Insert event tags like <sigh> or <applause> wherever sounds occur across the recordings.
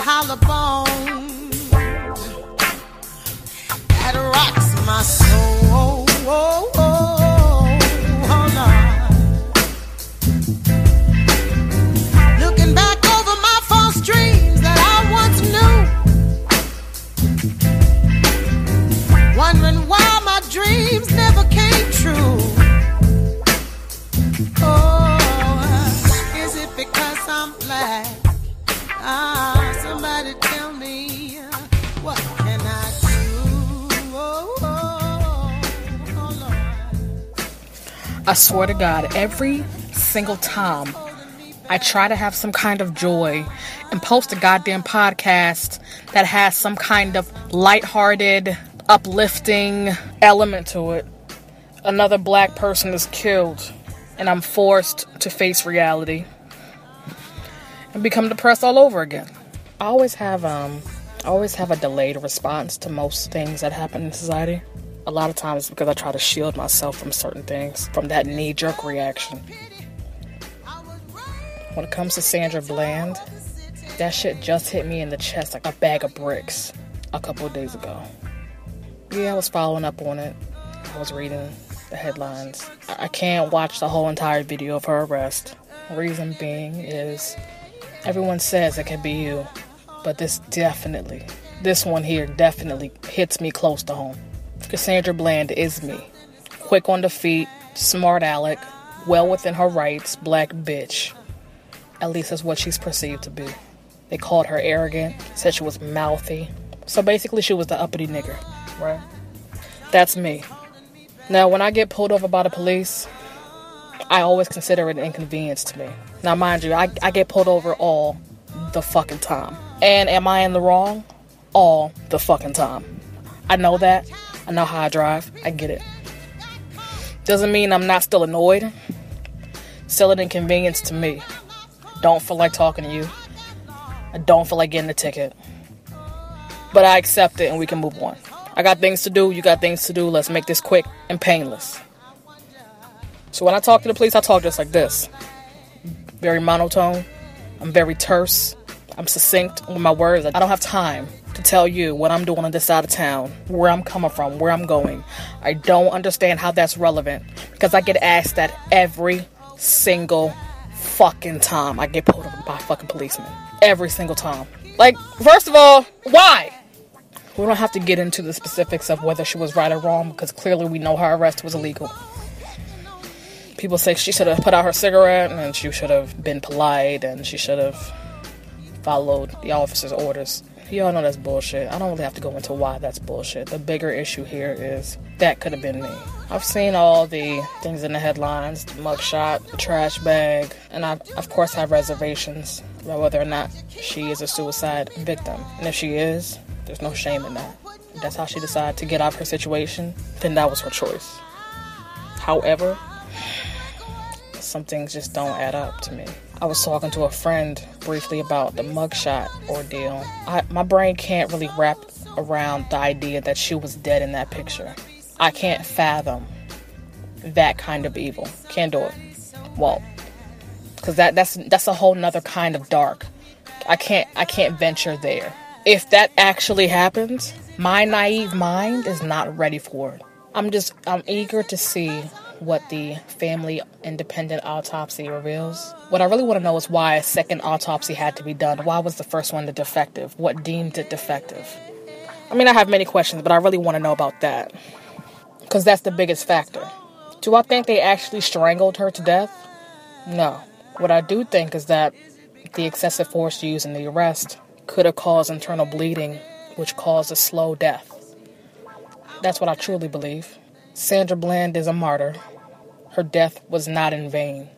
hollow bone I swear to God, every single time I try to have some kind of joy and post a goddamn podcast that has some kind of lighthearted, uplifting element to it, another black person is killed, and I'm forced to face reality and become depressed all over again. I always have um I always have a delayed response to most things that happen in society. A lot of times because I try to shield myself from certain things, from that knee jerk reaction. When it comes to Sandra Bland, that shit just hit me in the chest like a bag of bricks a couple days ago. Yeah, I was following up on it. I was reading the headlines. I can't watch the whole entire video of her arrest. Reason being is everyone says it could be you, but this definitely, this one here definitely hits me close to home. Cassandra Bland is me. Quick on the feet, smart aleck, well within her rights, black bitch. At least that's what she's perceived to be. They called her arrogant, said she was mouthy. So basically, she was the uppity nigger, right? That's me. Now, when I get pulled over by the police, I always consider it an inconvenience to me. Now, mind you, I, I get pulled over all the fucking time. And am I in the wrong? All the fucking time. I know that. I know how I drive. I get it. Doesn't mean I'm not still annoyed. Still an inconvenience to me. Don't feel like talking to you. I don't feel like getting a ticket. But I accept it and we can move on. I got things to do, you got things to do. Let's make this quick and painless. So when I talk to the police, I talk just like this very monotone. I'm very terse. I'm succinct with my words. I don't have time to tell you what I'm doing on this side of town, where I'm coming from, where I'm going. I don't understand how that's relevant because I get asked that every single fucking time I get pulled over by fucking policeman. Every single time. Like, first of all, why? We don't have to get into the specifics of whether she was right or wrong because clearly we know her arrest was illegal. People say she should have put out her cigarette and she should have been polite and she should have followed the officer's orders. You all know that's bullshit. I don't really have to go into why that's bullshit. The bigger issue here is that could have been me. I've seen all the things in the headlines the mugshot, the trash bag, and I, of course, have reservations about whether or not she is a suicide victim. And if she is, there's no shame in that. If that's how she decided to get out of her situation, then that was her choice. However, some things just don't add up to me. I was talking to a friend briefly about the mugshot ordeal. I, my brain can't really wrap around the idea that she was dead in that picture. I can't fathom that kind of evil. Can't do it. Well, because that that's that's a whole nother kind of dark. I can't I can't venture there. If that actually happens, my naive mind is not ready for it. I'm just I'm eager to see what the family independent autopsy reveals. What I really want to know is why a second autopsy had to be done. Why was the first one the defective? What deemed it defective? I mean, I have many questions, but I really want to know about that. Because that's the biggest factor. Do I think they actually strangled her to death? No. What I do think is that the excessive force used in the arrest could have caused internal bleeding, which caused a slow death. That's what I truly believe. Sandra Bland is a martyr. Her death was not in vain.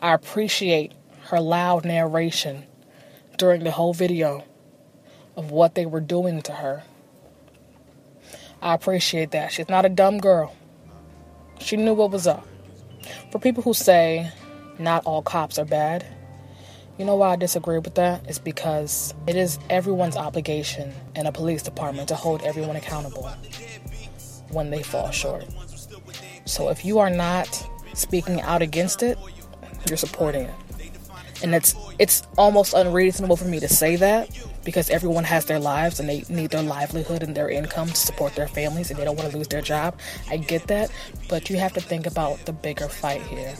I appreciate her loud narration during the whole video of what they were doing to her. I appreciate that. She's not a dumb girl. She knew what was up. For people who say not all cops are bad, You know why I disagree with that? It's because it is everyone's obligation in a police department to hold everyone accountable when they fall short. So if you are not speaking out against it, you're supporting it. And it's it's almost unreasonable for me to say that because everyone has their lives and they need their livelihood and their income to support their families and they don't want to lose their job. I get that, but you have to think about the bigger fight here.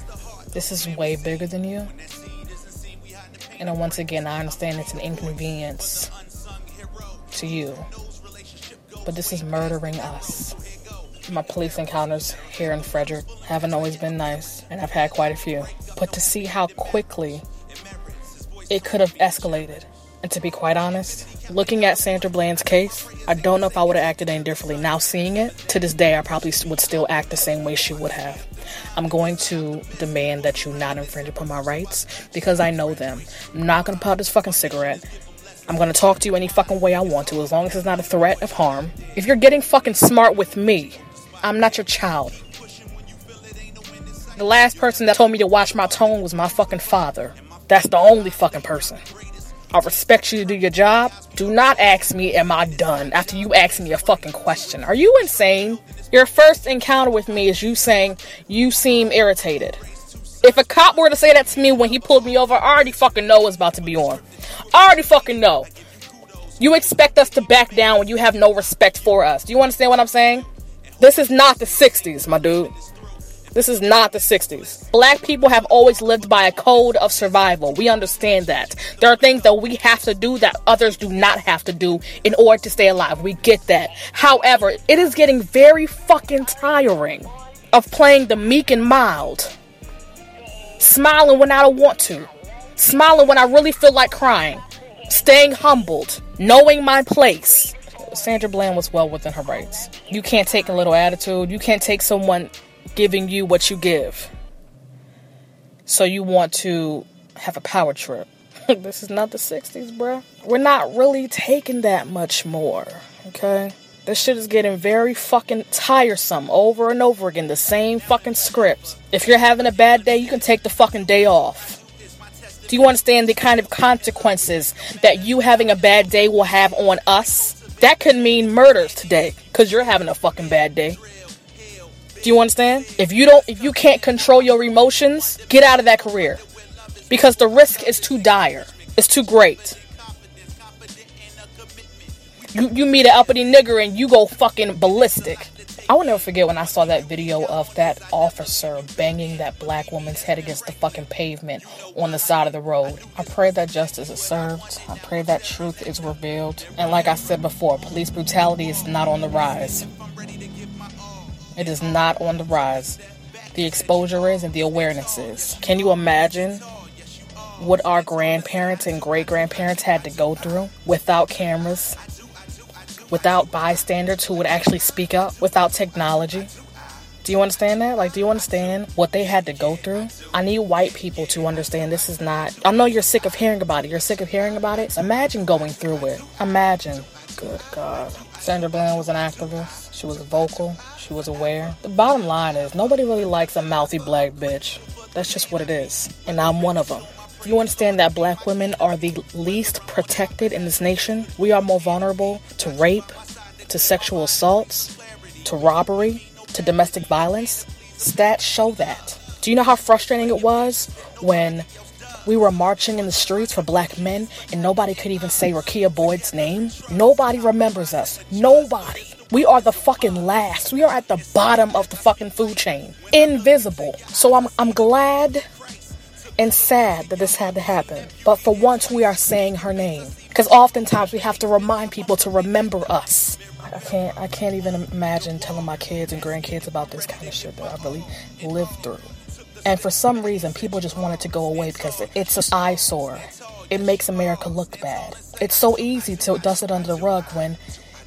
This is way bigger than you. And once again, I understand it's an inconvenience to you, but this is murdering us. My police encounters here in Frederick haven't always been nice, and I've had quite a few. But to see how quickly it could have escalated, and to be quite honest, looking at Sandra Bland's case, I don't know if I would have acted any differently. Now seeing it, to this day, I probably would still act the same way she would have. I'm going to demand that you not infringe upon my rights because I know them. I'm not gonna pop this fucking cigarette. I'm gonna talk to you any fucking way I want to as long as it's not a threat of harm. If you're getting fucking smart with me, I'm not your child. The last person that told me to watch my tone was my fucking father. That's the only fucking person. I respect you to do your job. Do not ask me, am I done? After you ask me a fucking question. Are you insane? Your first encounter with me is you saying you seem irritated. If a cop were to say that to me when he pulled me over, I already fucking know what's about to be on. I already fucking know. You expect us to back down when you have no respect for us. Do you understand what I'm saying? This is not the 60s, my dude. This is not the 60s. Black people have always lived by a code of survival. We understand that. There are things that we have to do that others do not have to do in order to stay alive. We get that. However, it is getting very fucking tiring of playing the meek and mild. Smiling when I don't want to. Smiling when I really feel like crying. Staying humbled. Knowing my place. Sandra Bland was well within her rights. You can't take a little attitude. You can't take someone giving you what you give. So you want to have a power trip. <laughs> this is not the 60s, bro. We're not really taking that much more, okay? This shit is getting very fucking tiresome over and over again. The same fucking script. If you're having a bad day, you can take the fucking day off. Do you understand the kind of consequences that you having a bad day will have on us? That could mean murders today because you're having a fucking bad day. Do you understand? If you don't, if you can't control your emotions, get out of that career because the risk is too dire. It's too great. You you meet an uppity nigger and you go fucking ballistic. I will never forget when I saw that video of that officer banging that black woman's head against the fucking pavement on the side of the road. I pray that justice is served. I pray that truth is revealed. And like I said before, police brutality is not on the rise. It is not on the rise. The exposure is and the awareness is. Can you imagine what our grandparents and great grandparents had to go through without cameras, without bystanders who would actually speak up, without technology? Do you understand that? Like, do you understand what they had to go through? I need white people to understand this is not. I know you're sick of hearing about it. You're sick of hearing about it. Imagine going through it. Imagine. Good God. Sandra Bland was an activist. She was vocal. She was aware. The bottom line is nobody really likes a mouthy black bitch. That's just what it is. And I'm one of them. Do you understand that black women are the least protected in this nation? We are more vulnerable to rape, to sexual assaults, to robbery, to domestic violence. Stats show that. Do you know how frustrating it was when we were marching in the streets for black men and nobody could even say Rekia Boyd's name? Nobody remembers us. Nobody. We are the fucking last. We are at the bottom of the fucking food chain. Invisible. So I'm I'm glad and sad that this had to happen. But for once we are saying her name. Because oftentimes we have to remind people to remember us. I can't I can't even imagine telling my kids and grandkids about this kind of shit that I really lived through. And for some reason people just want it to go away because it's an eyesore. It makes America look bad. It's so easy to dust it under the rug when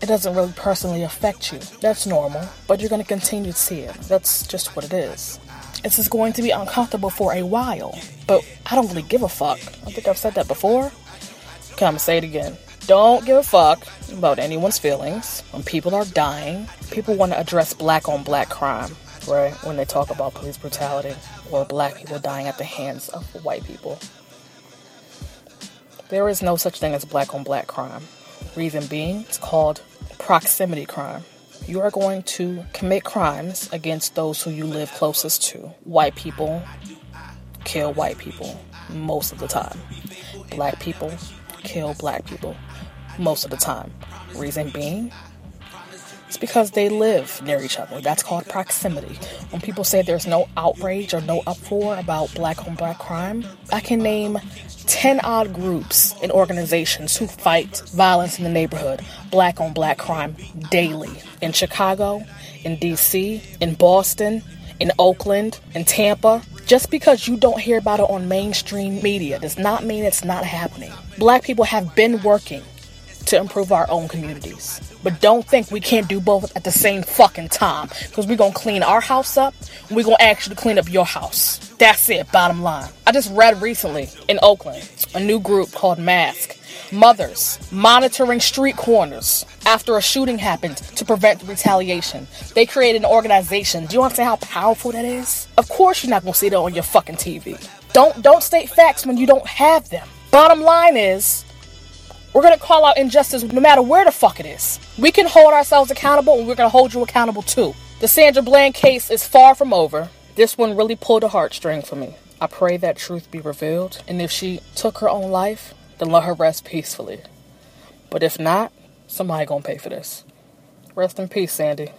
it doesn't really personally affect you. That's normal, but you're going to continue to see it. That's just what it is. This is going to be uncomfortable for a while, but I don't really give a fuck. I think I've said that before. Okay, I'm gonna say it again. Don't give a fuck about anyone's feelings when people are dying. People want to address black on black crime, right? When they talk about police brutality or black people dying at the hands of white people. There is no such thing as black on black crime. Reason being, it's called proximity crime. You are going to commit crimes against those who you live closest to. White people kill white people most of the time. Black people kill black people most of the time. Reason being, it's because they live near each other. That's called proximity. When people say there's no outrage or no uproar about black on black crime, I can name 10 odd groups and organizations who fight violence in the neighborhood, black on black crime, daily. In Chicago, in DC, in Boston, in Oakland, in Tampa. Just because you don't hear about it on mainstream media does not mean it's not happening. Black people have been working to improve our own communities. But don't think we can't do both at the same fucking time. Because we're going to clean our house up we're going to to clean up your house. That's it, bottom line. I just read recently in Oakland a new group called Mask. Mothers monitoring street corners after a shooting happened to prevent retaliation. They created an organization. Do you understand how powerful that is? Of course you're not gonna see that on your fucking TV. Don't don't state facts when you don't have them. Bottom line is we're gonna call out injustice no matter where the fuck it is. We can hold ourselves accountable and we're gonna hold you accountable too. The Sandra Bland case is far from over. This one really pulled a heartstring for me. I pray that truth be revealed, and if she took her own life, then let her rest peacefully. But if not, somebody gonna pay for this. Rest in peace, Sandy.